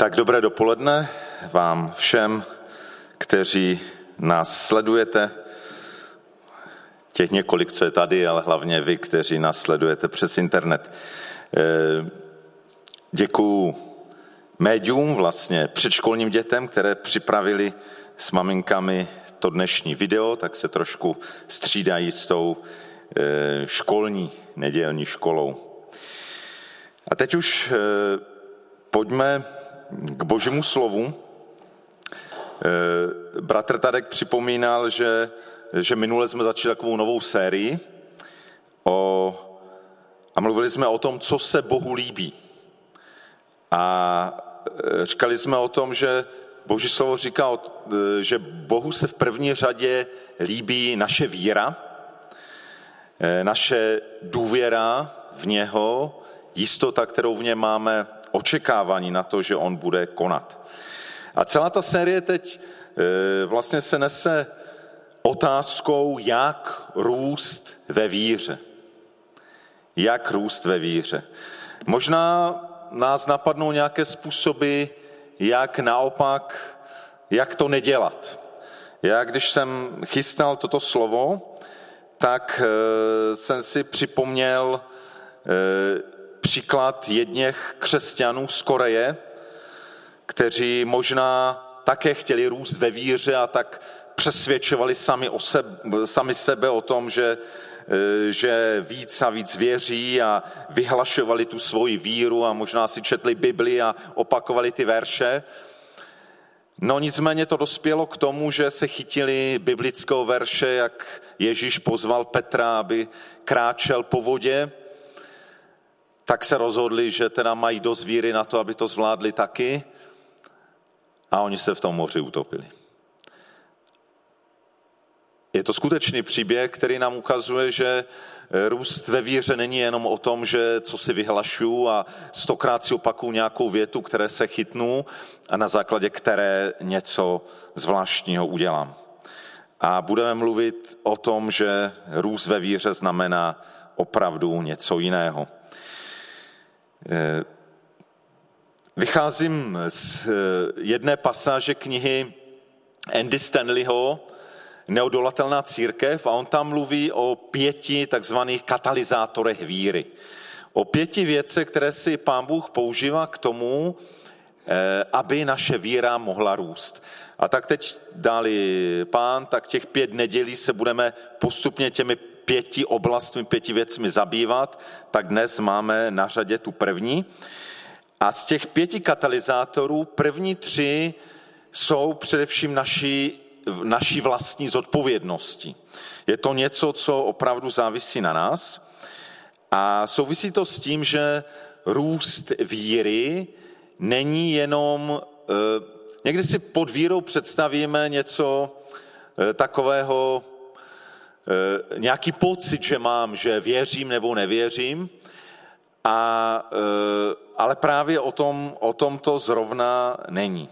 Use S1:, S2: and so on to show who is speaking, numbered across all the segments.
S1: Tak dobré dopoledne vám všem, kteří nás sledujete, těch několik, co je tady, ale hlavně vy, kteří nás sledujete přes internet. Eh, Děkuju médium, vlastně předškolním dětem, které připravili s maminkami to dnešní video, tak se trošku střídají s tou eh, školní, nedělní školou. A teď už eh, pojďme k božímu slovu. Eh, bratr Tadek připomínal, že, že minule jsme začali takovou novou sérii o, a mluvili jsme o tom, co se Bohu líbí. A eh, říkali jsme o tom, že Boží slovo říká, eh, že Bohu se v první řadě líbí naše víra, naše důvěra v něho, jistota, kterou v něm máme, očekávání na to, že on bude konat. A celá ta série teď e, vlastně se nese otázkou, jak růst ve víře. Jak růst ve víře. Možná nás napadnou nějaké způsoby, jak naopak, jak to nedělat. Já, když jsem chystal toto slovo, tak e, jsem si připomněl e, příklad jedněch křesťanů z Koreje, kteří možná také chtěli růst ve víře a tak přesvědčovali sami, o sebe, sami sebe o tom, že, e, že víc a víc věří a vyhlašovali tu svoji víru a možná si četli Bibli a opakovali ty verše. No nicméně to dospělo k tomu, že se chytili biblického verše, jak Ježíš pozval Petra, aby kráčel po vodě tak se rozhodli, že teda mají dost víry na to, aby to zvládli taky a oni se v tom moři utopili. Je to skutečný příběh, který nám ukazuje, že růst ve víře není jenom o tom, že co si vyhlašuju a stokrát si opakuju nějakou větu, které se chytnu a na základě které něco zvláštního udělám. A budeme mluvit o tom, že růst ve víře znamená opravdu něco jiného. Eh, vycházím z eh, jedné pasáže knihy Andy Stanleyho, Neodolatelná církev, a on tam mluví o pěti takzvaných katalyzátorech víry. O pěti věcech, které si pán Bůh používá k tomu, eh, aby naše víra mohla růst. A tak teď dali pán, tak těch pět nedělí se budeme postupně těmi pěti oblastmi, pěti věcmi zabývat, tak dnes máme na řadě tu první. A z těch pěti katalyzátorů první tři jsou především naší, naší vlastní zodpovědnosti. Je to něco, co opravdu závisí na nás a souvisí to s tím, že růst víry není jenom, eh, někdy si pod vírou představíme něco eh, takového nějaký pocit, že mám, že věřím nebo nevěřím, a, eh, ale právě o tom, o tom to zrovna není.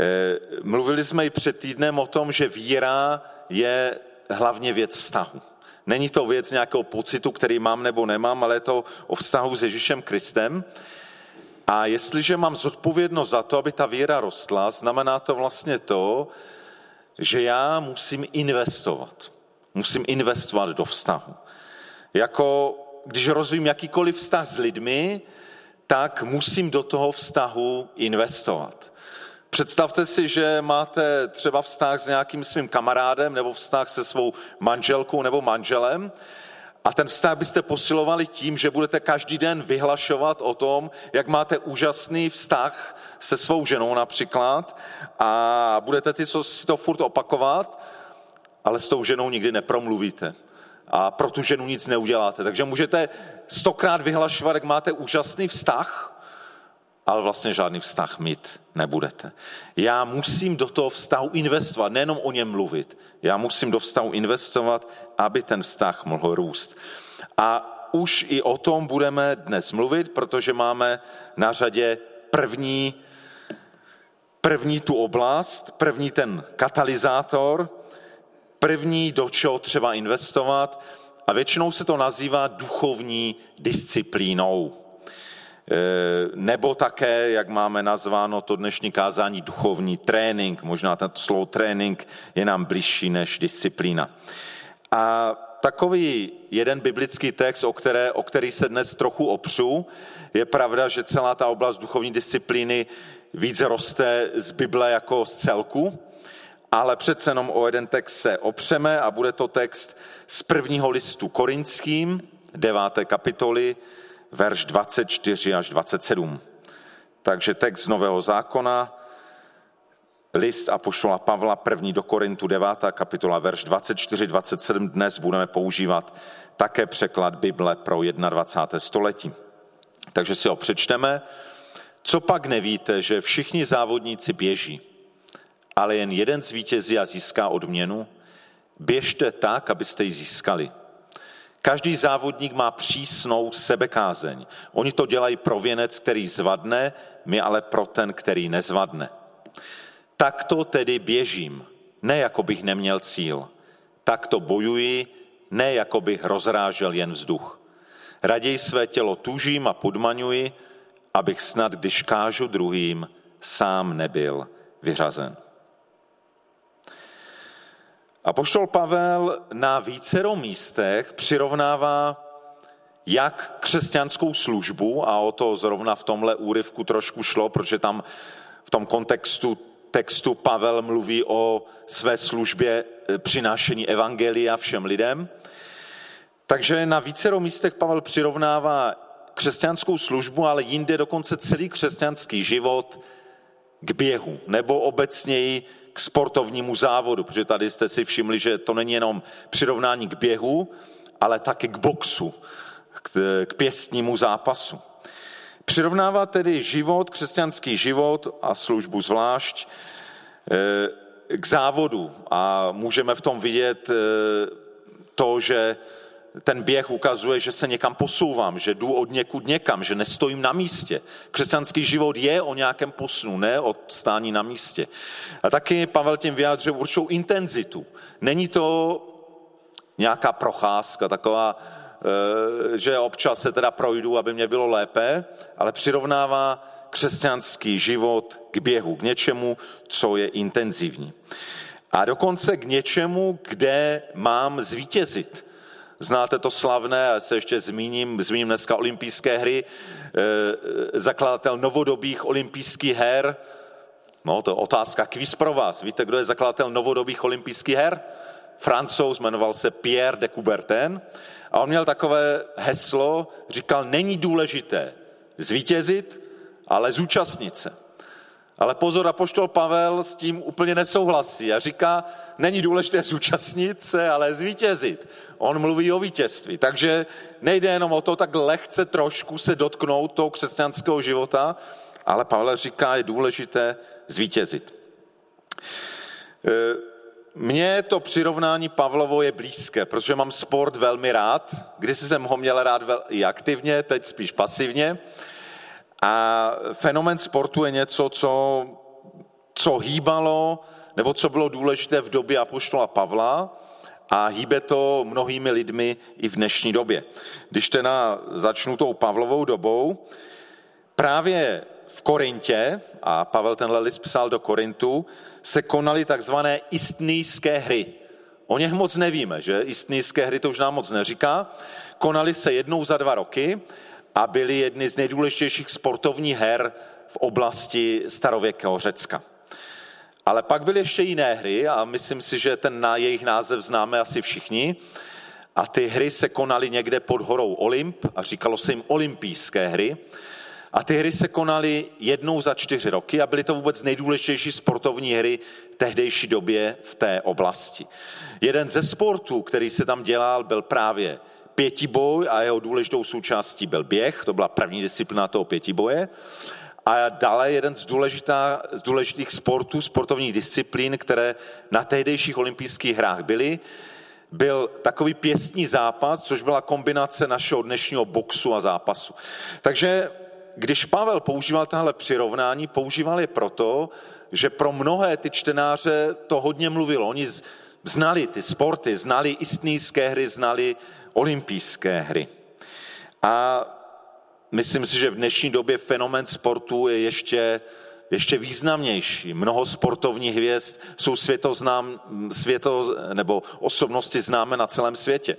S1: Eh, mluvili jsme i před týdnem o tom, že víra je hlavně věc vztahu. Není to věc nějakého pocitu, který mám nebo nemám, ale je to o vztahu s Ježíšem Kristem. A jestliže mám zodpovědnost za to, aby ta víra rostla, znamená to vlastně to, že já musím investovat. Musím investovat do vztahu. Jako když rozvím jakýkoliv vztah s lidmi, tak musím do toho vztahu investovat. Představte si, že máte třeba vztah s nějakým svým kamarádem nebo vztah se svou manželkou nebo manželem a ten vztah byste posilovali tím, že budete každý den vyhlašovat o tom, jak máte úžasný vztah se svou ženou například a budete ty, si to furt opakovat ale s tou ženou nikdy nepromluvíte. A pro tu ženu nic neuděláte. Takže můžete stokrát vyhlašovat, jak máte úžasný vztah, ale vlastně žádný vztah mít nebudete. Já musím do toho vztahu investovat, nejenom o něm mluvit. Já musím do vztahu investovat, aby ten vztah mohl růst. A už i o tom budeme dnes mluvit, protože máme na řadě první, první tu oblast, první ten katalyzátor, první, do čeho třeba investovat a většinou se to nazývá duchovní disciplínou. nebo také, jak máme nazváno to dnešní kázání, duchovní trénink. Možná ten slovo trénink je nám bližší než disciplína. A takový jeden biblický text, o, které, o který se dnes trochu opřu, je pravda, že celá ta oblast duchovní disciplíny více roste z Bible jako z celku, ale přece jenom o jeden text se opřeme a bude to text z prvního listu korinským, deváté kapitoly, verš 24 až 27. Takže text z Nového zákona, list Apoštola Pavla, první do Korintu, 9. kapitola, verš 24-27. Dnes budeme používat také překlad Bible pro 21. století. Takže si ho přečteme. Co pak nevíte, že všichni závodníci běží, ale jen jeden zvítězí a získá odměnu? Běžte tak, abyste ji získali. Každý závodník má přísnou sebekázeň. Oni to dělají pro věnec, který zvadne, my ale pro ten, který nezvadne. Takto tedy běžím, ne jako bych neměl cíl. Takto bojuji, ne jako bych rozrážel jen vzduch. Raději své tělo tužím a podmaňuji, abych snad, když kážu druhým, sám nebyl vyřazen. A poštol Pavel na vícero místech přirovnává jak křesťanskou službu, a o to zrovna v tomhle úryvku trošku šlo, protože tam v tom kontextu textu Pavel mluví o své službě e, přinášení evangelia všem lidem. Takže na vícero místech Pavel přirovnává křesťanskou službu, ale jinde dokonce celý křesťanský život k běhu, nebo obecněji k sportovnímu závodu, protože tady jste si všimli, že to není jenom přirovnání k běhu, ale také k boxu, k, k pěstnímu zápasu. Přirovnává tedy život, křesťanský život a službu zvlášť eh, k závodu a můžeme v tom vidět eh, to, že ten běh ukazuje, že se někam posouvám, že jdu od někud někam, že nestojím na místě. Křesťanský život je o nějakém posunu, ne o stání na místě. A taky Pavel tím vyjádřil určitou intenzitu. Není to nějaká procházka, taková, eh, že občas se teda projdu, aby mě bylo lépe, ale přirovnává křesťanský život k běhu, k něčemu, co je intenzivní. A dokonce k něčemu, kde mám zvítězit Znáte to slavné, já se ještě zmíním, zmíním dneska olympijské hry, eh, zakladatel novodobých olympijských her, no to je otázka kvíz pro vás. Víte, kdo je zakladatel novodobých olympijských her? Francouz, jmenoval se Pierre de Coubertin a on měl takové heslo, říkal, není důležité zvítězit, ale zúčastnit se. Ale pozor, apoštol Pavel s tím úplně nesouhlasí a říká, není důležité zúčastnit se, ale zvítězit. On mluví o vítězství. Takže nejde jenom o to tak lehce trošku se dotknout toho křesťanského života, ale Pavel říká, je důležité zvítězit. E, mně to přirovnání Pavlovo je blízké, protože mám sport velmi rád. Když jsem ho měl rád i aktivně, teď spíš pasivně. A fenomen sportu je něco, co, co hýbalo, nebo co bylo důležité v době Apoštola Pavla a hýbe to mnohými lidmi i v dnešní době. Když teda začnu tou Pavlovou dobou, právě v Korintě, a Pavel tenhle list psal do Korintu, se konaly takzvané istnýské hry. O něch moc nevíme, že istnýské hry to už nám moc neříká. Konaly se jednou za dva roky a byly jedny z nejdůležitějších sportovních her v oblasti starověkého Řecka. Ale pak byly ještě jiné hry a myslím si, že ten na jejich název známe asi všichni. A ty hry se konaly někde pod horou Olymp a říkalo se jim olympijské hry. A ty hry se konaly jednou za čtyři roky a byly to vůbec nejdůležitější sportovní hry v tehdejší době v té oblasti. Jeden ze sportů, který se tam dělal, byl právě pětiboj a jeho důležitou součástí byl běh, to byla první disciplína toho pětiboje. A dále jeden z, důležitá, z důležitých sportů, sportovních disciplín, které na tehdejších olympijských hrách byly, byl takový pěstní zápas, což byla kombinace našeho dnešního boxu a zápasu. Takže když Pavel používal tahle přirovnání, používal je proto, že pro mnohé ty čtenáře to hodně mluvilo. Oni znali ty sporty, znali istnýské hry, znali olympijské hry. A myslím si, že v dnešní době fenomen sportu je ještě, ještě významnější. Mnoho sportovních hvězd jsou světoznám, světo, nebo osobnosti známe na celém světě.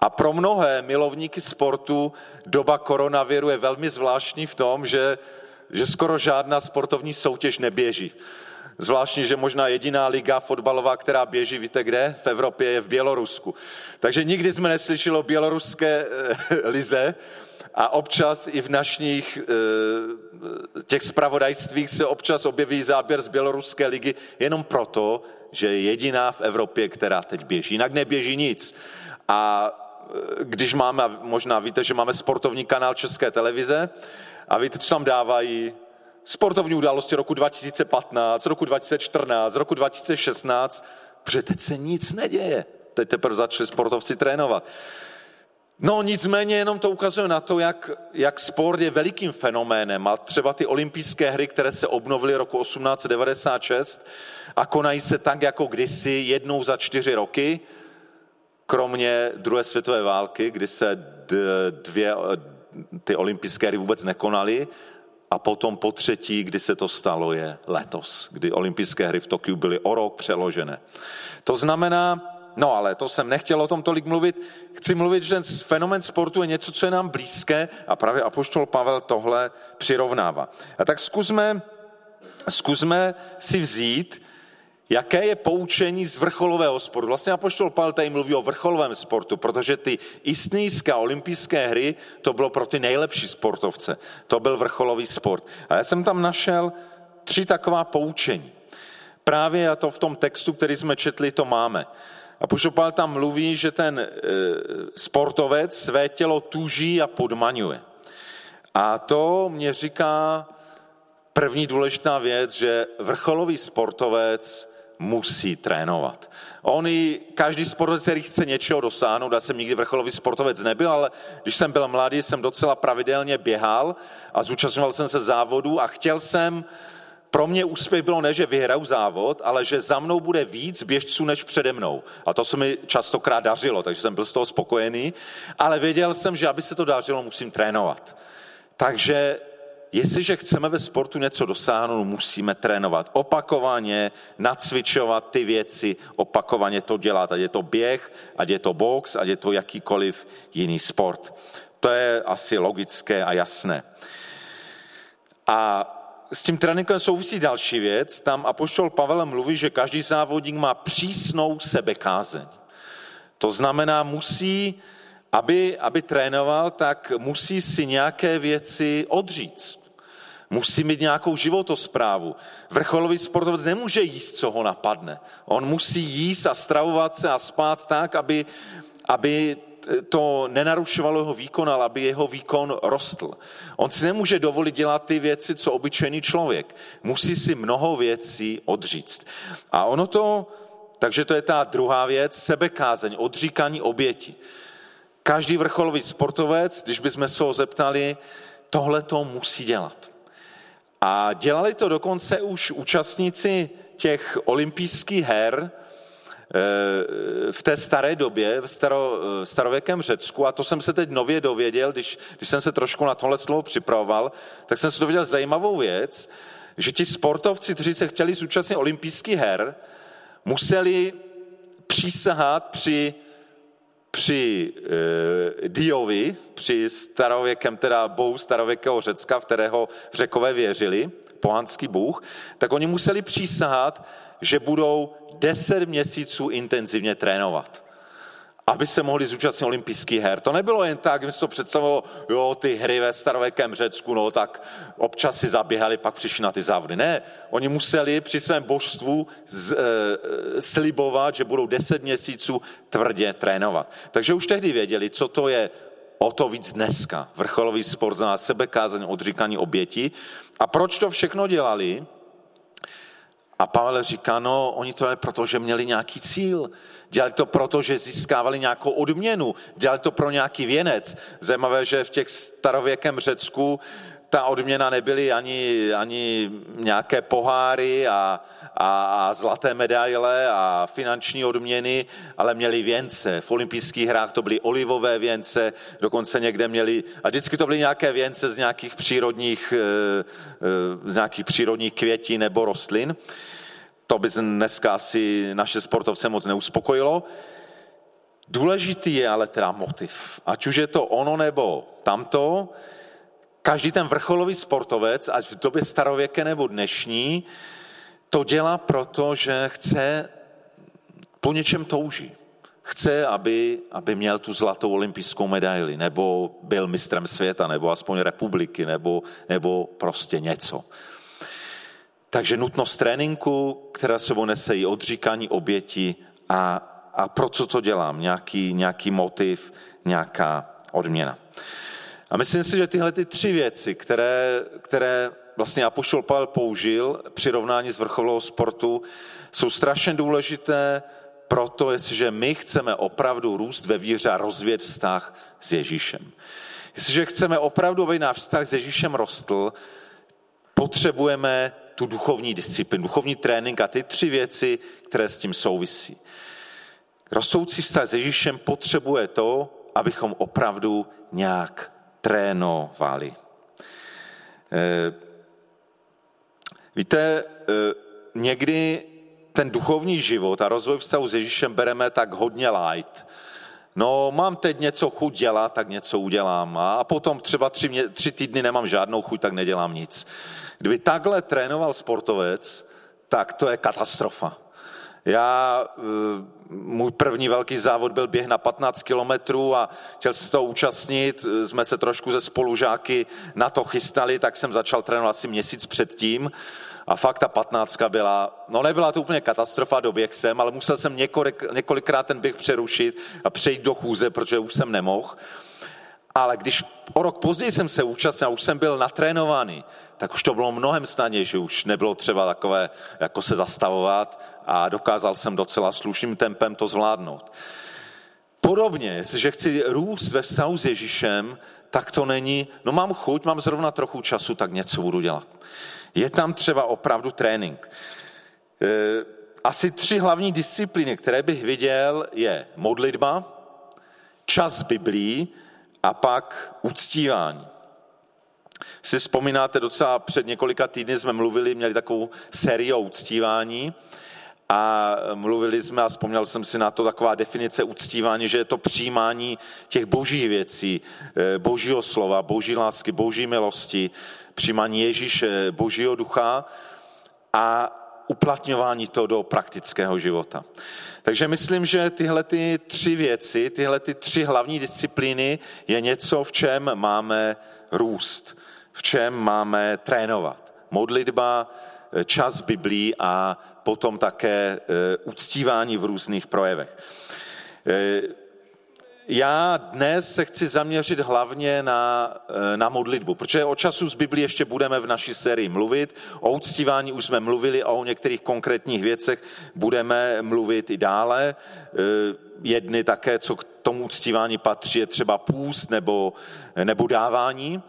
S1: A pro mnohé milovníky sportu doba koronaviru je velmi zvláštní v tom, že, že skoro žádná sportovní soutěž neběží. Zvláštní, že možná jediná liga fotbalová, která běží, víte kde? V Evropě je v Bělorusku. Takže nikdy jsme neslyšeli o běloruské eh, lize a občas i v našich eh, těch spravodajstvích se občas objeví záběr z běloruské ligy jenom proto, že je jediná v Evropě, která teď běží. Jinak neběží nic. A eh, když máme, možná víte, že máme sportovní kanál České televize a víte, co tam dávají? Sportovní události roku 2015, roku 2014, roku 2016, protože teď se nic neděje. Teď teprve začali sportovci trénovat. No nicméně jenom to ukazuje na to, jak, jak sport je velikým fenoménem a třeba ty olympijské hry, které se obnovily roku 1896 a konají se tak jako kdysi jednou za čtyři roky, kromě druhé světové války, kdy se dvě ty olympijské hry vůbec nekonaly, a potom po třetí, kdy se to stalo, je letos, kdy olympijské hry v Tokiu byly o rok přeložené. To znamená, no ale to jsem nechtěl o tom tolik mluvit, chci mluvit, že fenomen sportu je něco, co je nám blízké a právě Apoštol Pavel tohle přirovnává. A tak zkusme, zkusme si vzít Jaké je poučení z vrcholového sportu? Vlastně Apoštol Pavel tady mluví o vrcholovém sportu, protože ty istnijské olympijské hry, to bylo pro ty nejlepší sportovce. To byl vrcholový sport. A já jsem tam našel tři taková poučení. Právě a to v tom textu, který jsme četli, to máme. A Pavel tam mluví, že ten e, sportovec své tělo tuží a podmaňuje. A to mě říká první důležitá věc, že vrcholový sportovec musí trénovat. On i každý sportovec, který chce něčeho dosáhnout, já jsem nikdy vrcholový sportovec nebyl, ale když jsem byl mladý, jsem docela pravidelně běhal a zúčastňoval jsem se závodu a chtěl jsem, pro mě úspěch bylo ne, že vyhraju závod, ale že za mnou bude víc běžců než přede mnou. A to se mi častokrát dařilo, takže jsem byl z toho spokojený, ale věděl jsem, že aby se to dařilo, musím trénovat. Takže Jestliže chceme ve sportu něco dosáhnout, musíme trénovat opakovaně, nacvičovat ty věci, opakovaně to dělat, ať je to běh, ať je to box, ať je to jakýkoliv jiný sport. To je asi logické a jasné. A s tím tréninkem souvisí další věc. Tam Apoštol Pavel mluví, že každý závodník má přísnou sebekázeň. To znamená, musí aby, aby trénoval, tak musí si nějaké věci odříct. Musí mít nějakou životosprávu. Vrcholový sportovec nemůže jíst, co ho napadne. On musí jíst a stravovat se a spát tak, aby, aby to nenarušovalo jeho výkon, ale aby jeho výkon rostl. On si nemůže dovolit dělat ty věci, co obyčejný člověk. Musí si mnoho věcí odříct. A ono to, takže to je ta druhá věc, sebekázeň, odříkání oběti. Každý vrcholový sportovec, když bychom se ho zeptali, tohle to musí dělat. A dělali to dokonce už účastníci těch olympijských her eh, v té staré době, v staro, eh, starověkém Řecku, a to jsem se teď nově dověděl, když, když jsem se trošku na tohle slovo připravoval, tak jsem se dověděl zajímavou věc, že ti sportovci, kteří se chtěli zúčastnit olympijských her, museli přísahat při při e, Diovi, při starověkem, teda bohu starověkého Řecka, v kterého řekové věřili, pohanský bůh, tak oni museli přísahat, že budou deset měsíců intenzivně trénovat aby se mohli zúčastnit olympijských her. To nebylo jen tak, když to představilo, jo, ty hry ve starověkém Řecku, no tak občas si zaběhali, pak přišli na ty závody. Ne, oni museli při svém božstvu z, e, slibovat, že budou deset měsíců tvrdě trénovat. Takže už tehdy věděli, co to je o to víc dneska. Vrcholový sport zná sebekázeň, odříkání oběti. A proč to všechno dělali? A Pavel říká, no, oni to je proto, že měli nějaký cíl. Dělali to proto, že získávali nějakou odměnu. Dělali to pro nějaký věnec. Zajímavé, že v těch starověkém Řecku ta odměna nebyly ani, ani nějaké poháry a, a, a zlaté medaile a finanční odměny, ale měli věnce. V olympijských hrách to byly olivové věnce, dokonce někde měli, a vždycky to byly nějaké věnce z nějakých přírodních, eh, eh, z nějakých přírodních květí nebo rostlin. To by dneska asi naše sportovce moc neuspokojilo. Důležitý je ale teda motiv. Ať už je to ono nebo tamto, každý ten vrcholový sportovec, ať v době starověké nebo dnešní, to dělá proto, že chce po něčem touží. Chce, aby, aby měl tu zlatou olympijskou medaili, nebo byl mistrem světa, nebo aspoň republiky, nebo, nebo prostě něco. Takže nutnost tréninku, která sebou nese i odříkání oběti a, a pro co to dělám, nějaký, nějaký motiv, nějaká odměna. A myslím si, že tyhle ty tři věci, které, které vlastně Apoštol Pavel použil při rovnání z vrcholového sportu, jsou strašně důležité proto, jestliže my chceme opravdu růst ve víře a rozvět vztah s Ježíšem. Jestliže chceme opravdu, aby náš vztah s Ježíšem rostl, potřebujeme tu duchovní disciplínu, duchovní trénink a ty tři věci, které s tím souvisí. Rostoucí vztah s Ježíšem potřebuje to, abychom opravdu nějak trénovali. Eh, víte, eh, někdy ten duchovní život a rozvoj vztahu s Ježíšem bereme tak hodně light. No, mám teď něco chuť dělat, tak něco udělám. A potom třeba tři, mě, tři týdny nemám žádnou chuť, tak nedělám nic. Kdyby takhle trénoval sportovec, tak to je katastrofa. Já, eh, můj první velký závod byl běh na 15 kilometrů a chtěl se toho účastnit. Jsme se trošku ze spolužáky na to chystali, tak jsem začal trénovat asi měsíc předtím. A fakt ta patnáctka byla, no nebyla to úplně katastrofa, doběh jsem, ale musel jsem několik, několikrát ten běh přerušit a přejít do chůze, protože už jsem nemohl. Ale když o rok později jsem se účastnil a už jsem byl natrénovaný, tak už to bylo mnohem snadnější, už nebylo třeba takové, jako se zastavovat a dokázal jsem docela slušným tempem to zvládnout. Podobně, jestliže chci růst ve vztahu s Ježíšem, tak to není, no mám chuť, mám zrovna trochu času, tak něco budu dělat. Je tam třeba opravdu trénink. E, asi tři hlavní disciplíny, které bych viděl, je modlitba, čas Biblí a pak uctívání. Si vzpomínáte, docela před několika týdny jsme mluvili, měli takovou sérii o uctívání a mluvili jsme a vzpomněl jsem si na to taková definice uctívání, že je to přijímání těch božích věcí, eh, božího slova, boží lásky, boží milosti, přijímání Ježíše, božího ducha a uplatňování to do praktického života. Takže myslím, že tyhle ty tři věci, tyhle ty tři hlavní disciplíny je něco, v čem máme růst, v čem máme trénovat. Modlitba, čas Biblí a potom také eh, uctívání v různých projevech. Eh, já dnes se chci zaměřit hlavně na, eh, na modlitbu, protože o času z Biblii ještě budeme v naší sérii mluvit. O uctívání už jsme mluvili a o některých konkrétních věcech budeme mluvit i dále. Jedny také, co k tomu uctívání patří, je třeba půst nebo, nebo dávání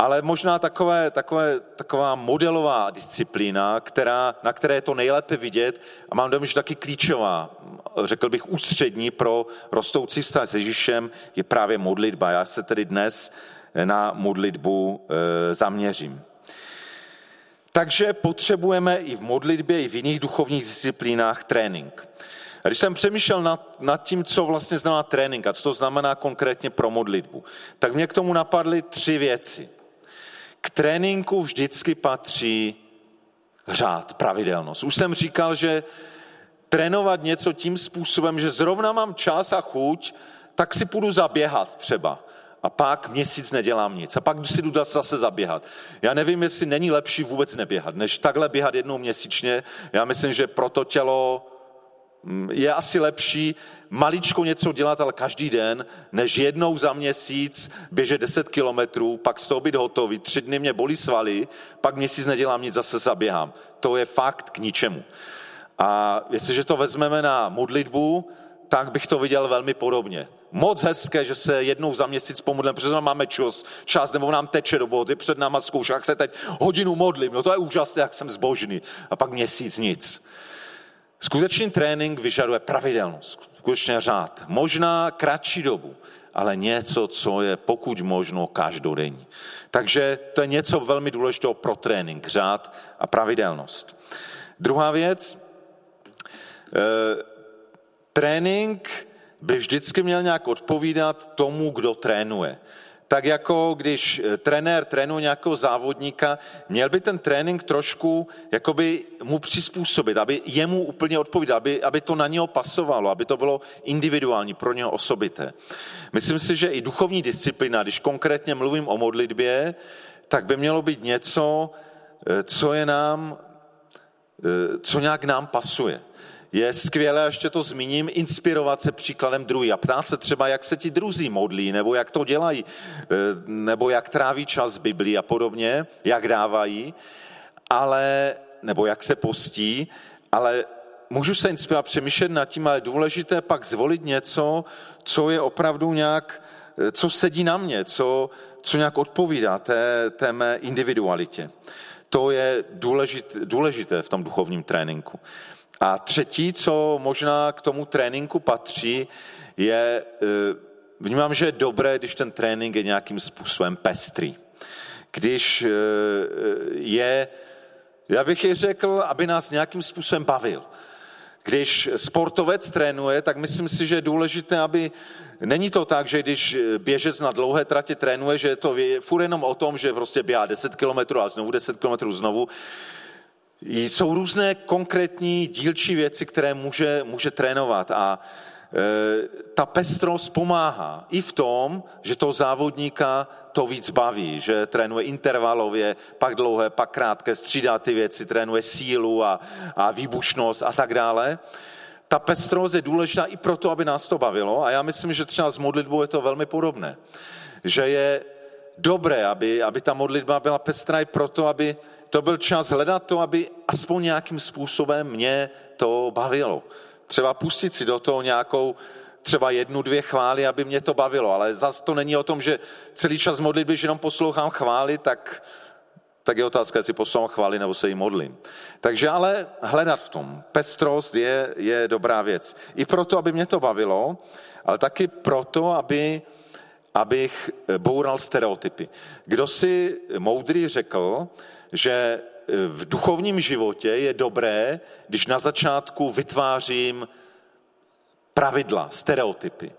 S1: ale možná takové, takové, taková modelová disciplína, která, na které je to nejlépe vidět a mám dojem, že taky klíčová, řekl bych ústřední pro rostoucí vztah s Ježíšem je právě modlitba. Já se tedy dnes na modlitbu e, zaměřím. Takže potřebujeme i v modlitbě, i v jiných duchovních disciplínách trénink. A když jsem přemýšlel nad, nad tím, co vlastně znamená trénink a co to znamená konkrétně pro modlitbu, tak mě k tomu napadly tři věci. K tréninku vždycky patří řád, pravidelnost. Už jsem říkal, že trénovat něco tím způsobem, že zrovna mám čas a chuť, tak si půjdu zaběhat třeba. A pak měsíc nedělám nic. A pak si jdu zase zaběhat. Já nevím, jestli není lepší vůbec neběhat, než takhle běhat jednou měsíčně. Já myslím, že pro to tělo je asi lepší maličko něco dělat, ale každý den, než jednou za měsíc běžet 10 kilometrů, pak z toho být hotový, tři dny mě bolí svaly, pak měsíc nedělám nic, zase zaběhám. To je fakt k ničemu. A jestliže to vezmeme na modlitbu, tak bych to viděl velmi podobně. Moc hezké, že se jednou za měsíc pomodlíme, protože máme čas, čas nebo nám teče do boty, před náma zkoušek, jak se teď hodinu modlím, no to je úžasné, jak jsem zbožný. A pak měsíc nic. Skutečný trénink vyžaduje pravidelnost, skutečně řád. Možná kratší dobu, ale něco, co je pokud možno každodenní. Takže to je něco velmi důležitého pro trénink, řád a pravidelnost. Druhá věc, eh, trénink by vždycky měl nějak odpovídat tomu, kdo trénuje. Tak jako když eh, trenér trénuje nějakého závodníka, měl by ten trénink trošku jakoby mu přizpůsobit, aby jemu úplně odpovídal, aby, aby to na něho pasovalo, aby to bylo individuální, pro něho osobité. Myslím si, že i duchovní disciplína, když konkrétně mluvím o modlitbě, tak by mělo být něco, eh, co je nám, eh, co nějak nám pasuje je skvělé, ještě to zmíním, inspirovat se příkladem druhý a ptát se třeba, jak se ti druzí modlí, nebo jak to dělají, eh, nebo jak tráví čas Biblii a podobně, jak dávají, ale, nebo jak se postí, ale můžu se inspirovat, přemýšlet nad tím, ale důležité pak zvolit něco, co je opravdu nějak, eh, co sedí na mě, co, co nějak odpovídá té, té mé individualitě. To je důležité, důležité v tom duchovním tréninku. A třetí, co možná k tomu tréninku patří, je, eh, vnímám, že je dobré, když ten trénink je nějakým způsobem pestrý. Když eh, je, já bych je řekl, aby nás nějakým způsobem bavil. Když sportovec trénuje, tak myslím si, že je důležité, aby Není to tak, že když běžec na dlouhé trati trénuje, že je to furt jenom o tom, že prostě běhá 10 kilometrů a znovu 10 kilometrů znovu, jsou různé konkrétní dílčí věci, které může, může trénovat a e, ta pestrost pomáhá i v tom, že toho závodníka to víc baví, že trénuje intervalově, pak dlouhé, pak krátké, střídá ty věci, trénuje sílu a, a výbušnost a tak dále. Ta pestrost je důležitá i proto, aby nás to bavilo a já myslím, že třeba s modlitbou je to velmi podobné. Že je dobré, aby, aby ta modlitba byla pestrá i proto, aby to byl čas hledat to, aby aspoň nějakým způsobem mě to bavilo. Třeba pustit si do toho nějakou třeba jednu, dvě chvály, aby mě to bavilo, ale zase to není o tom, že celý čas modlitby, že jenom poslouchám chvály, tak, tak je otázka, jestli poslouchám chvály nebo se jí modlím. Takže ale hledat v tom. Pestrost je, je dobrá věc. I proto, aby mě to bavilo, ale taky proto, aby, abych boural stereotypy. Kdo si moudrý řekl, že e, v duchovním životě je dobré, když na začátku vytvářím pravidla, stereotypy.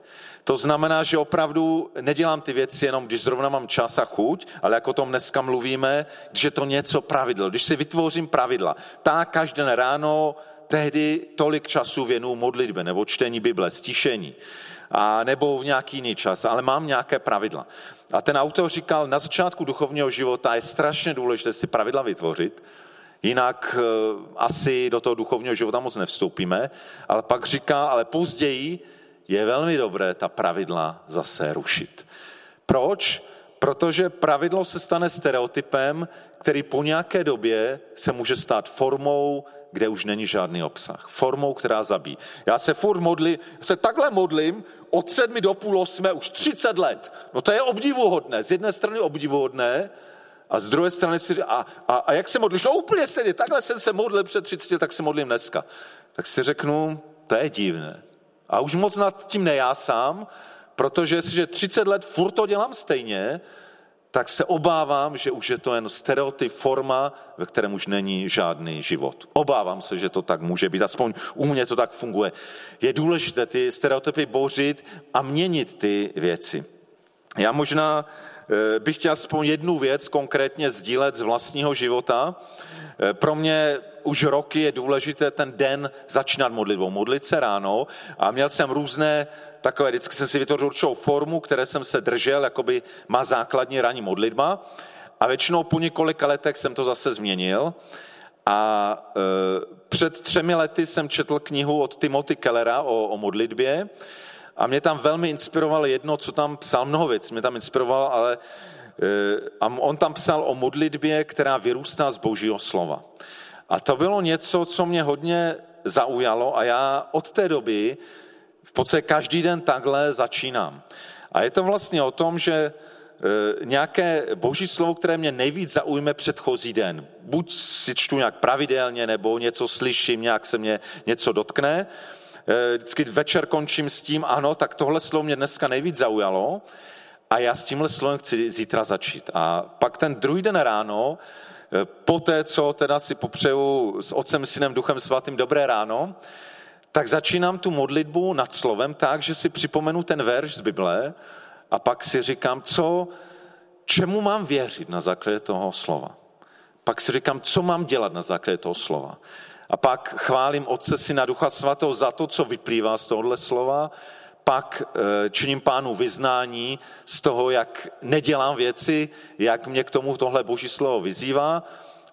S1: To znamená, že opravdu nedělám ty věci jenom, když zrovna mám čas a chuť, ale jako o tom dneska mluvíme, když je to něco pravidlo. Když si vytvořím pravidla, tak každé ráno tehdy tolik času věnu modlitbě nebo čtení Bible, stišení a nebo v nějaký jiný čas, ale mám nějaké pravidla. A ten autor říkal, na začátku duchovního života je strašně důležité si pravidla vytvořit, jinak eh, asi do toho duchovního života moc nevstoupíme, ale pak říká, ale později je velmi dobré ta pravidla zase rušit. Proč? Protože pravidlo se stane stereotypem, který po nějaké době se může stát formou, kde už není žádný obsah. Formou, která zabíjí. Já se furt modlím, se takhle modlím od sedmi do půl osmé už 30 let. No to je obdivuhodné. Z jedné strany obdivuhodné, a z druhé strany si a, a, a jak se modlíš? No úplně stejně, takhle jsem se modlil před 30, tak se modlím dneska. Tak si řeknu, to je divné. A už moc nad tím nejásám, protože jestliže 30 let furt to dělám stejně, tak se obávám, že už je to jen stereotyp, forma, ve kterém už není žádný život. Obávám se, že to tak může být, aspoň u mě to tak funguje. Je důležité ty stereotypy bořit a měnit ty věci. Já možná eh, bych chtěl aspoň jednu věc konkrétně sdílet z vlastního života. Eh, pro mě už roky je důležité ten den začínat modlitbou, modlit se ráno. A měl jsem různé takové, vždycky jsem si vytvořil určitou formu, které jsem se držel, jakoby má základní ranní modlitba. A většinou po několika letech jsem to zase změnil. A e, před třemi lety jsem četl knihu od Timothy Kellera o, o modlitbě. A mě tam velmi inspirovalo jedno, co tam psal, mnoho věcí mě tam inspirovalo, ale a on tam psal o modlitbě, která vyrůstá z božího slova. A to bylo něco, co mě hodně zaujalo a já od té doby V podstatě každý den takhle začínám. A je to vlastně o tom, že e, nějaké boží slovo, které mě nejvíc zaujme předchozí den. Buď si čtu nějak pravidelně, nebo něco slyším, nějak se mě něco dotkne. E, vždycky večer končím s tím, ano, tak tohle slovo mě dneska nejvíc zaujalo a já s tímhle slovem chci zítra začít. A pak ten druhý den ráno, e, po té, co teda si popřeju s Otcem, Synem, Duchem Svatým dobré ráno, tak začínám tu modlitbu nad slovem tak, že si připomenu ten verš z Bible a pak si říkám, co, čemu mám věřit na základě toho slova. Pak si říkám, co mám dělat na základě toho slova. A pak chválím Otce Syna Ducha Svatého za to, co vyplývá z tohohle slova. Pak eh, činím pánu vyznání z toho, jak nedělám věci, jak mě k tomu tohle boží slovo vyzývá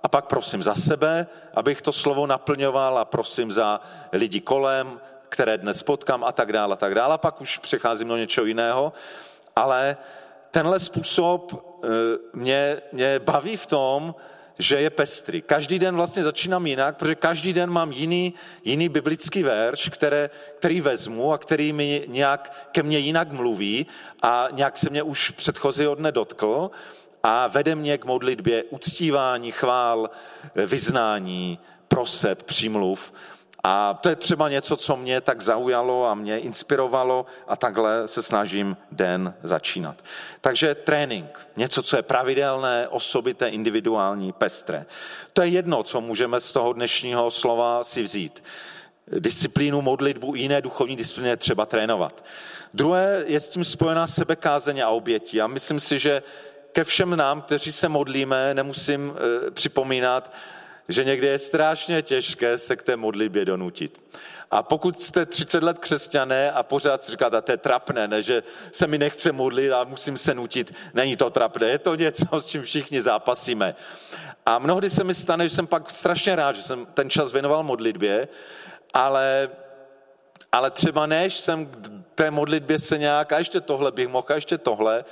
S1: a pak prosím za sebe, abych to slovo naplňoval a prosím za lidi kolem, které dnes potkám a tak dále a tak dále. A pak už přecházím do něčeho jiného. Ale tenhle způsob eh, mě, mě baví v tom, že je pestrý. Každý den vlastně začínám jinak, protože každý den mám jiný, jiný biblický verš, které, který vezmu a který mi nějak ke mně jinak mluví a nějak se mě už předchozího dne dotkl a vede mě k modlitbě uctívání, chvál, vyznání, proseb, přímluv. A to je třeba něco, co mě tak zaujalo a mě inspirovalo a takhle se snažím den začínat. Takže trénink, něco, co je pravidelné, osobité, individuální, pestré. To je jedno, co můžeme z toho dnešního slova si vzít. Disciplínu, modlitbu, jiné duchovní disciplíny třeba trénovat. Druhé je s tím spojená sebekázeň a obětí. A myslím si, že ke všem nám, kteří se modlíme, nemusím e, připomínat, že někdy je strašně těžké se k té modlitbě donutit. A pokud jste 30 let křesťané a pořád si říkáte, to je trapné, ne, že se mi nechce modlit a musím se nutit, není to trapné, je to něco, s čím všichni zápasíme. A mnohdy se mi stane, že jsem pak strašně rád, že jsem ten čas věnoval modlitbě, ale, ale třeba než jsem k té modlitbě se nějak, a ještě tohle bych mohl, a ještě tohle,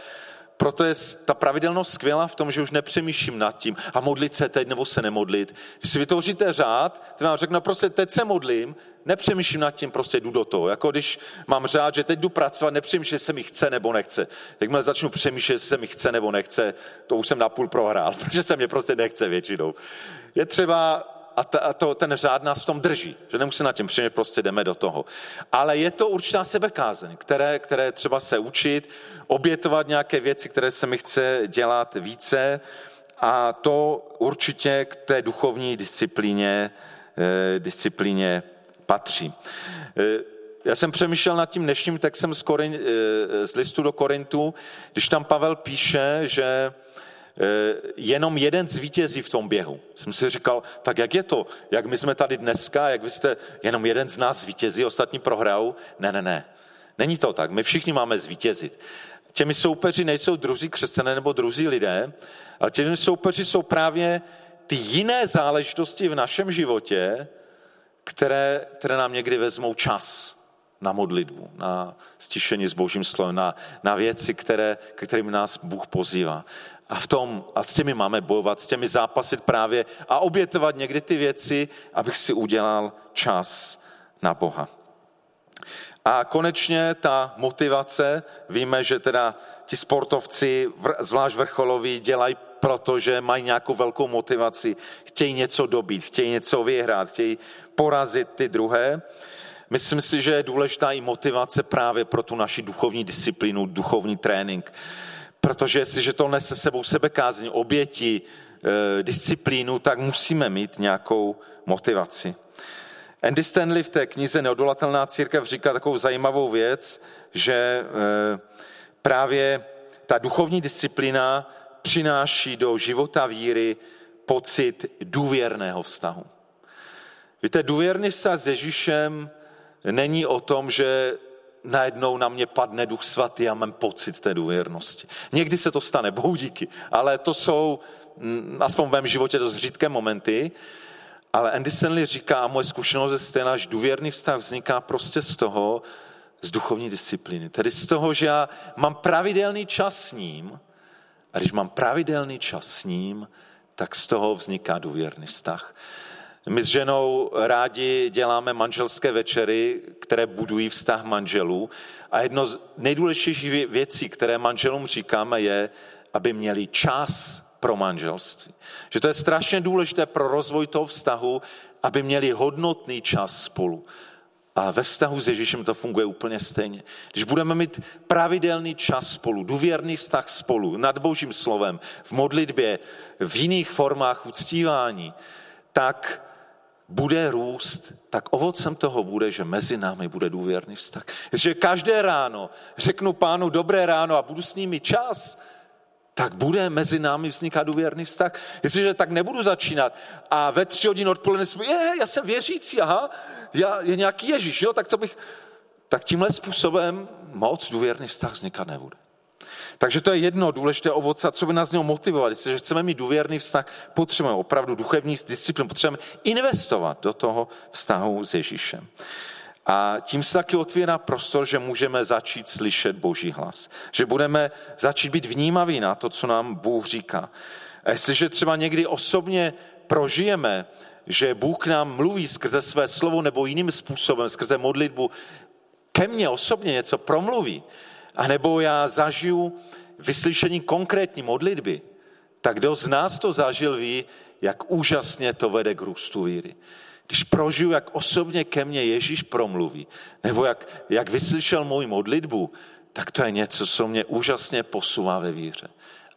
S1: proto je ta pravidelnost skvělá v tom, že už nepřemýšlím nad tím a modlit se teď nebo se nemodlit. Když si vytvoříte řád, ty vám řeknu, no prostě teď se modlím, nepřemýšlím nad tím, prostě jdu do toho. Jako když mám řád, že teď jdu pracovat, nepřemýšlím, jestli se mi chce nebo nechce. Jakmile začnu přemýšlet, jestli se mi chce nebo nechce, to už jsem napůl prohrál, protože se mě prostě nechce většinou. Je třeba a, ta, a to, ten řád nás v tom drží, že nemusíme na tím přijít, prostě jdeme do toho. Ale je to určitá sebekázeň, které, které třeba se učit, obětovat nějaké věci, které se mi chce dělat více a to určitě k té duchovní disciplíně, eh, disciplíně patří. Eh, já jsem přemýšlel nad tím dnešním textem z, Korin, eh, z listu do Korintu, když tam Pavel píše, že jenom jeden zvítězí v tom běhu. Jsem si říkal, tak jak je to? Jak my jsme tady dneska, jak vy jste, jenom jeden z nás zvítězí, ostatní prohrajou? Ne, ne, ne. Není to tak. My všichni máme zvítězit. Těmi soupeři nejsou druzí křesťané nebo druzí lidé, ale těmi soupeři jsou právě ty jiné záležitosti v našem životě, které, které nám někdy vezmou čas na modlitbu, na stišení s Božím slovem, na, na věci, které, kterým nás Bůh pozývá. A v tom, a s těmi máme bojovat, s těmi zápasit právě a obětovat někdy ty věci, abych si udělal čas na Boha. A konečně ta motivace, víme, že teda ti sportovci, zvlášť vrcholoví, dělají proto, že mají nějakou velkou motivaci, chtějí něco dobít, chtějí něco vyhrát, chtějí porazit ty druhé. Myslím si, že je důležitá i motivace právě pro tu naši duchovní disciplínu, duchovní trénink. Protože jestliže to nese sebou sebekázeň, oběti, eh, disciplínu, tak musíme mít nějakou motivaci. Andy Stanley v té knize Neodolatelná církev říká takovou zajímavou věc, že eh, právě ta duchovní disciplína přináší do života víry pocit důvěrného vztahu. Víte, důvěrný vztah s Ježíšem není o tom, že najednou na mě padne duch svatý a mám pocit té důvěrnosti. Někdy se to stane, bohu díky, ale to jsou, mm, aspoň v mém životě, dost řídké momenty. Ale Andy Stanley říká, a moje zkušenost je stejná, že důvěrný vztah vzniká prostě z toho, z duchovní disciplíny. Tedy z toho, že já mám pravidelný čas s ním a když mám pravidelný čas s ním, tak z toho vzniká důvěrný vztah. My s ženou rádi děláme manželské večery, které budují vztah manželů. A jedno z nejdůležitějších věcí, které manželům říkáme, je, aby měli čas pro manželství. Že to je strašně důležité pro rozvoj toho vztahu, aby měli hodnotný čas spolu. A ve vztahu s Ježíšem to funguje úplně stejně. Když budeme mít pravidelný čas spolu, důvěrný vztah spolu, nad Božím slovem, v modlitbě, v jiných formách uctívání, tak bude růst, tak ovocem toho bude, že mezi námi bude důvěrný vztah. Jestliže každé ráno řeknu pánu dobré ráno a budu s nimi čas, tak bude mezi námi vznikat důvěrný vztah. Jestliže tak nebudu začínat a ve tři hodiny odpoledne jsem, je, já jsem věřící, aha, já, je nějaký Ježíš, jo, tak to bych, tak tímhle způsobem moc důvěrný vztah vznikat nebude. Takže to je jedno důležité ovoce, co by nás mělo motivovat. Jestliže chceme mít důvěrný vztah, potřebujeme opravdu duchovní disciplínu, potřebujeme investovat do toho vztahu s Ježíšem. A tím se taky otvírá prostor, že můžeme začít slyšet Boží hlas. Že budeme začít být vnímaví na to, co nám Bůh říká. A jestliže třeba někdy osobně prožijeme, že Bůh k nám mluví skrze své slovo nebo jiným způsobem, skrze modlitbu, ke mně osobně něco promluví, a nebo já zažiju vyslyšení konkrétní modlitby, tak kdo z nás to zažil, ví, jak úžasně to vede k růstu víry. Když prožiju, jak osobně ke mně Ježíš promluví, nebo jak, jak vyslyšel můj modlitbu, tak to je něco, co mě úžasně posouvá ve víře.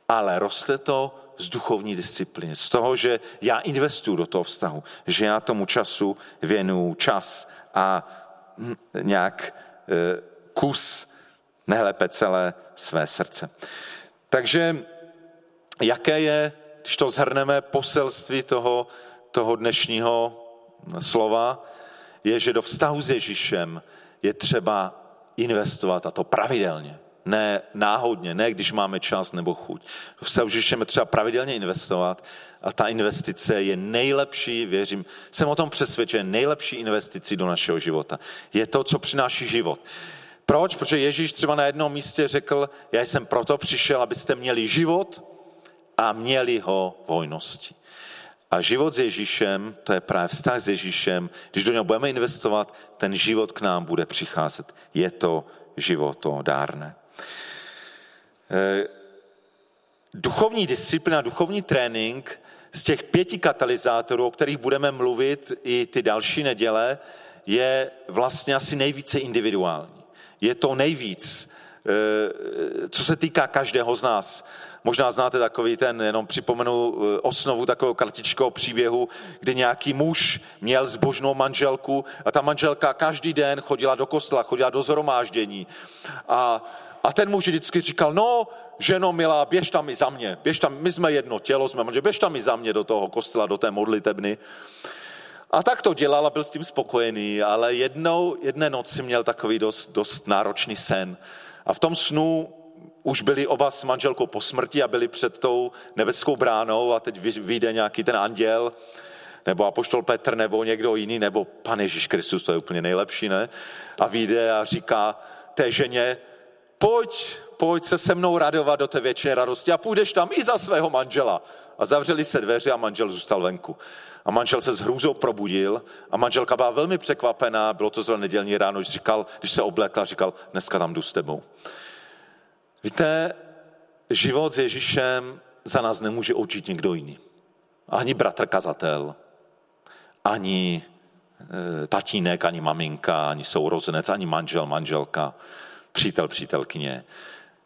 S1: Ale roste to z duchovní disciplíny, z toho, že já investuju do toho vztahu, že já tomu času věnuju čas a hm, nějak eh, kus nehlepe celé své srdce. Takže jaké je, když to zhrneme, poselství toho, toho dnešního slova, je, že do vztahu s Ježíšem je třeba investovat a to pravidelně. Ne náhodně, ne když máme čas nebo chuť. Do vztahu s Ježíšem je třeba pravidelně investovat a ta investice je nejlepší, věřím, jsem o tom přesvědčen, nejlepší investicí do našeho života. Je to, co přináší život. Proč? Protože Ježíš třeba na jednom místě řekl, já jsem proto přišel, abyste měli život a měli ho v hojnosti. A život s Ježíšem, to je právě vztah s Ježíšem, když do něho budeme investovat, ten život k nám bude přicházet. Je to životodárné. Eh, duchovní disciplina, duchovní trénink z těch pěti katalyzátorů, o kterých budeme mluvit i ty další neděle, je vlastně asi nejvíce individuální. Je to nejvíc, eh, co se týká každého z nás. Možná znáte takový ten, jenom připomenu eh, osnovu takového kratičkého příběhu, kdy nějaký muž měl zbožnou manželku a ta manželka každý den chodila do kostela, chodila do zhromáždění. A, a ten muž vždycky říkal, no, ženo milá, běž tam i za mě, běž tam, my jsme jedno tělo, jsme manžel, běž tam i za mě do toho kostela, do té modlitebny. A tak to dělal a byl s tím spokojený, ale jednou, jedné noci měl takový dost, dost náročný sen. A v tom snu už byli oba s manželkou po smrti a byli před tou nebeskou bránou a teď vyjde nějaký ten anděl, nebo apoštol Petr, nebo někdo jiný, nebo pan Ježíš Kristus, to je úplně nejlepší, ne? A vyjde a říká té ženě, pojď, pojď se se mnou radovat do té věčné radosti a půjdeš tam i za svého manžela. A zavřeli se dveře a manžel zůstal venku. A manžel se s hrůzou probudil a manželka byla velmi překvapená, bylo to zrovna nedělní ráno, když, říkal, když se oblékla, říkal, dneska tam jdu s tebou. Víte, život s Ježíšem za nás nemůže učit někdo jiný. Ani bratr kazatel, ani e, tatínek, ani maminka, ani sourozenec, ani manžel, manželka, přítel, přítelkyně.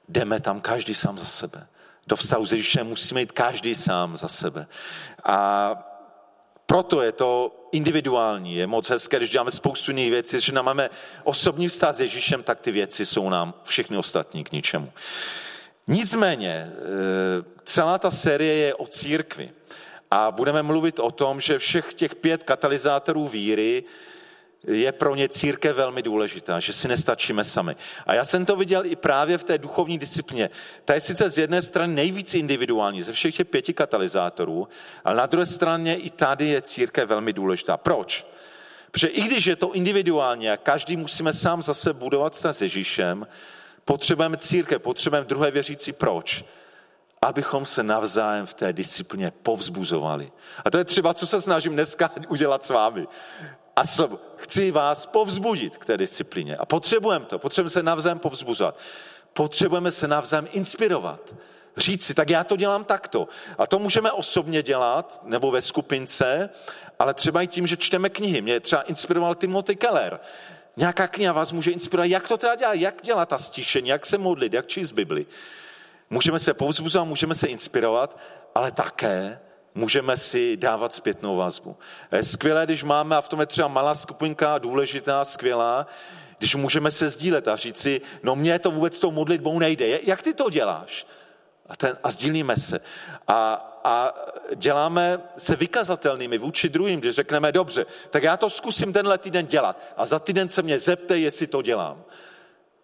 S1: Jdeme tam každý sám za sebe. Do vztahu s Ježíšem musíme jít každý sám za sebe. A proto je to individuální. Je moc hezké, když děláme spoustu jiných věcí, že nám máme osobní vztah s Ježíšem, tak ty věci jsou nám všechny ostatní k ničemu. Nicméně, e, celá ta série je o církvi. A budeme mluvit o tom, že všech těch pět katalyzátorů víry je pro ně církev velmi důležitá, že si nestačíme sami. A já jsem to viděl i právě v té duchovní disciplině. Ta je sice z jedné strany nejvíc individuální ze všech těch pěti katalyzátorů, ale na druhé straně i tady je církev velmi důležitá. Proč? Protože i když je to individuálně a každý musíme sám zase budovat se s Ježíšem, potřebujeme církev, potřebujeme druhé věřící. Proč? abychom se navzájem v té disciplině povzbuzovali. A to je třeba, co se snažím dneska udělat s vámi. A chci vás povzbudit k té disciplíně. A potřebujeme to, potřebujeme se navzájem povzbuzovat. Potřebujeme se navzájem inspirovat. Říct si, tak já to dělám takto. A to můžeme osobně dělat, nebo ve skupince, ale třeba i tím, že čteme knihy. Mě třeba inspiroval Timothy Keller. Nějaká kniha vás může inspirovat, jak to teda dělat, jak dělat ta stišení, jak se modlit, jak číst Bibli. Můžeme se povzbuzovat, můžeme se inspirovat, ale také můžeme si dávat zpětnou vazbu. Je skvělé, když máme, a v tom je třeba malá skupinka, důležitá, skvělá, když můžeme se sdílet a říct si, no mně to vůbec tou modlitbou nejde. Jak ty to děláš? A, ten, a sdílíme se. A, a děláme se vykazatelnými vůči druhým, když řekneme, dobře, tak já to zkusím tenhle týden dělat a za týden se mě zeptej, jestli to dělám.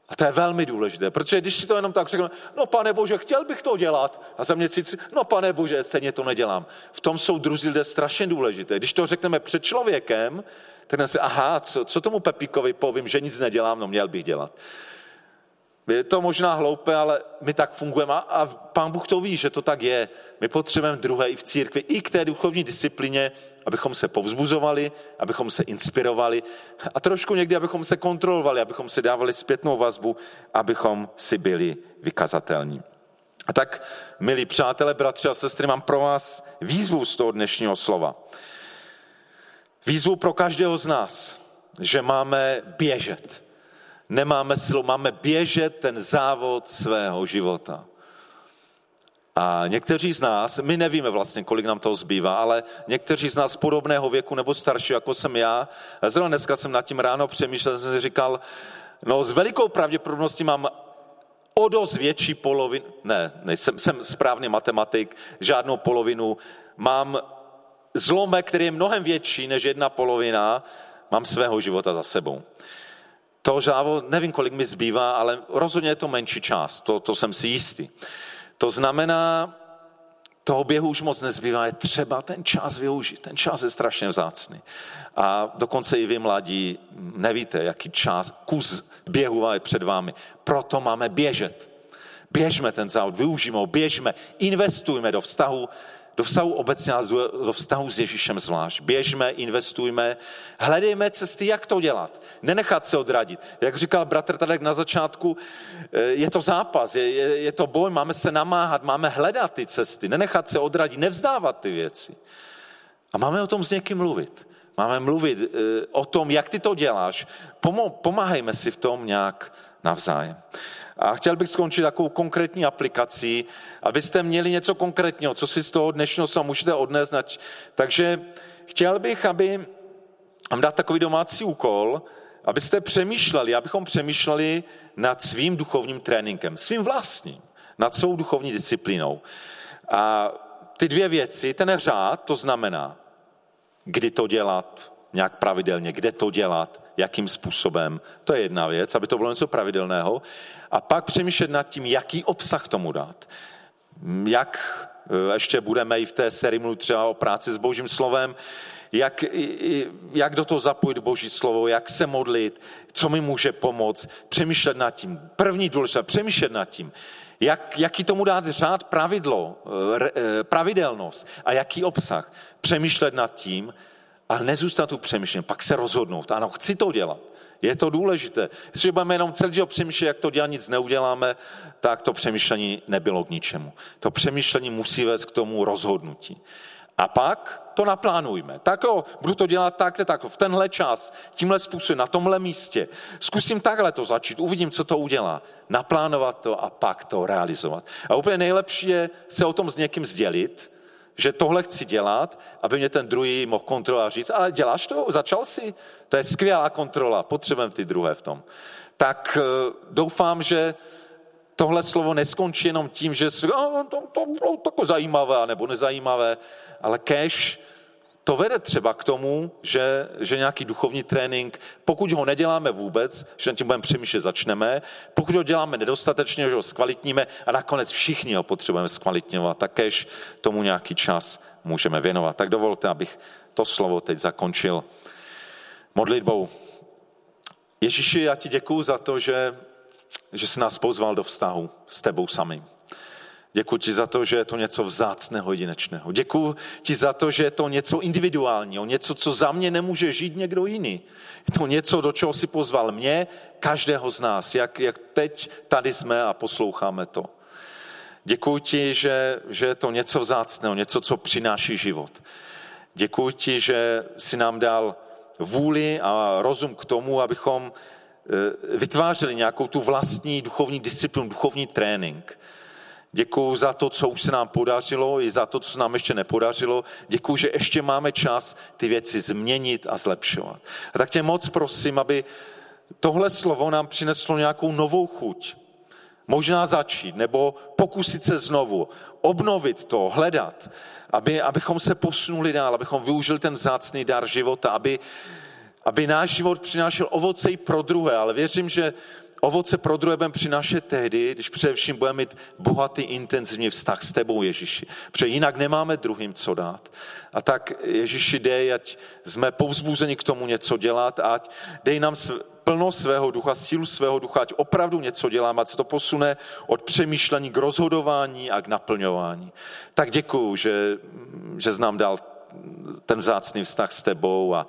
S1: A to je velmi důležité, protože když si to jenom tak řeknu, no pane bože, chtěl bych to dělat, a za mě si, no pane bože, stejně to nedělám. V tom jsou druzí lidé strašně důležité. Když to řekneme před člověkem, tak si, aha, co, co tomu Pepíkovi povím, že nic nedělám, no měl bych dělat. Je to možná hloupé, ale my tak fungujeme a pán Bůh to ví, že to tak je. My potřebujeme druhé i v církvi, i k té duchovní disciplině, abychom se povzbuzovali, abychom se inspirovali a trošku někdy, abychom se kontrolovali, abychom si dávali zpětnou vazbu, abychom si byli vykazatelní. A tak, milí přátelé, bratři a sestry, mám pro vás výzvu z toho dnešního slova. Výzvu pro každého z nás, že máme běžet. Nemáme silu, máme běžet ten závod svého života. A někteří z nás, my nevíme vlastně, kolik nám toho zbývá, ale někteří z nás podobného věku nebo starší, jako jsem já, zrovna dneska jsem nad tím ráno přemýšlel, jsem si říkal, no s velikou pravděpodobností mám o dost větší polovinu, ne, nejsem jsem správný matematik, žádnou polovinu, mám zlomek, který je mnohem větší než jedna polovina, mám svého života za sebou. To žávo, nevím, kolik mi zbývá, ale rozhodně je to menší část, to, to jsem si jistý. To znamená, toho běhu už moc nezbývá, je třeba ten čas využít. Ten čas je strašně vzácný. A dokonce i vy mladí nevíte, jaký čas, kus běhu je před vámi. Proto máme běžet. Běžme ten závod, využijme ho, běžme, investujme do vztahu do vztahu obecně a do vztahu s Ježíšem zvlášť. Běžme, investujme, hledejme cesty, jak to dělat. Nenechat se odradit. Jak říkal bratr Tadek na začátku, eh, je to zápas, je, je, je to boj, máme se namáhat, máme hledat ty cesty, nenechat se odradit, nevzdávat ty věci. A máme o tom s někým mluvit. Máme mluvit eh, o tom, jak ty to děláš. Pomáhejme si v tom nějak navzájem. A chtěl bych skončit takovou konkrétní aplikací, abyste měli něco konkrétního, co si z toho dnešního slova můžete odnést. Takže chtěl bych, aby vám dát takový domácí úkol, abyste přemýšleli, abychom přemýšleli nad svým duchovním tréninkem, svým vlastním, nad svou duchovní disciplínou. A ty dvě věci, ten řád, to znamená, kdy to dělat, nějak pravidelně, kde to dělat, jakým způsobem. To je jedna věc, aby to bylo něco pravidelného. A pak přemýšlet nad tím, jaký obsah tomu dát. Jak eh, ještě budeme i v té sérii mluvit třeba o práci s božím slovem, jak, jak do toho zapojit Boží slovo, jak se modlit, co mi může pomoct, přemýšlet nad tím. První důležité, přemýšlet nad tím, jak, jaký tomu dát řád pravidlo, eh, eh, pravidelnost a jaký obsah. Přemýšlet nad tím, ale nezůstat tu přemýšlet, pak se rozhodnout. Ano, chci to dělat. Je to důležité. Jestliže budeme jenom celý přemýšlet, jak to dělat, nic neuděláme, tak to přemýšlení nebylo k ničemu. To přemýšlení musí vést k tomu rozhodnutí. A pak to naplánujme. Tak jo, budu to dělat tak, tak, v tenhle čas, tímhle způsobem, na tomhle místě. Zkusím takhle to začít, uvidím, co to udělá. Naplánovat to a pak to realizovat. A úplně nejlepší je se o tom s někým sdělit, že tohle chci dělat, aby mě ten druhý mohl kontrolovat a říct, ale děláš to, začal si, to je skvělá kontrola, potřebujeme ty druhé v tom. Tak eh, doufám, že tohle slovo neskončí jenom tím, že to, to, bylo takové zajímavé nebo nezajímavé, ale cash to vede třeba k tomu, že, že nějaký duchovní trénink, pokud ho neděláme vůbec, že na tím budeme přemýšlet, začneme, pokud ho děláme nedostatečně, že ho zkvalitníme a nakonec všichni ho potřebujeme zkvalitňovat, takéž tomu nějaký čas můžeme věnovat. Tak dovolte, abych to slovo teď zakončil modlitbou. Ježíši, já ti děkuju za to, že, že jsi nás pozval do vztahu s tebou samým. Děkuji ti za to, že je to něco vzácného, jedinečného. Děkuji ti za to, že je to něco individuálního, něco, co za mě nemůže žít někdo jiný. Je to něco, do čeho si pozval mě, každého z nás, jak, jak teď tady jsme a posloucháme to. Děkuji ti, že, že je to něco vzácného, něco, co přináší život. Děkuji ti, že si nám dal vůli a rozum k tomu, abychom eh, vytvářeli nějakou tu vlastní duchovní disciplínu, duchovní trénink. Děkuji za to, co už se nám podařilo, i za to, co se nám ještě nepodařilo. Děkuji, že ještě máme čas ty věci změnit a zlepšovat. A tak tě moc prosím, aby tohle slovo nám přineslo nějakou novou chuť. Možná začít, nebo pokusit se znovu, obnovit to, hledat, aby, abychom se posunuli dál, abychom využili ten vzácný dar života, aby, aby náš život přinášel ovoce i pro druhé, ale věřím, že ovoce pro druhé budeme přinášet tehdy, když především budeme mít bohatý, intenzivní vztah s tebou, Ježíši. Protože jinak nemáme druhým co dát. A tak Ježíši dej, ať jsme povzbuzeni k tomu něco dělat, ať dej nám plno svého ducha, sílu svého ducha, ať opravdu něco děláme, ať se to posune od přemýšlení k rozhodování a k naplňování. Tak děkuju, že, že znám dal ten vzácný vztah s tebou a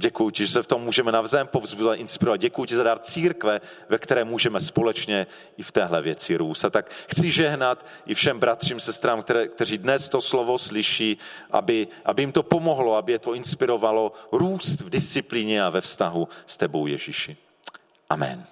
S1: Děkuji ti, že se v tom můžeme navzájem povzbudit, inspirovat. Děkuji ti za dar církve, ve které můžeme společně i v téhle věci růst. A tak chci žehnat i všem bratřím, sestrám, které, kteří dnes to slovo slyší, aby, aby jim to pomohlo, aby je to inspirovalo růst v disciplíně a ve vztahu s tebou, Ježíši. Amen.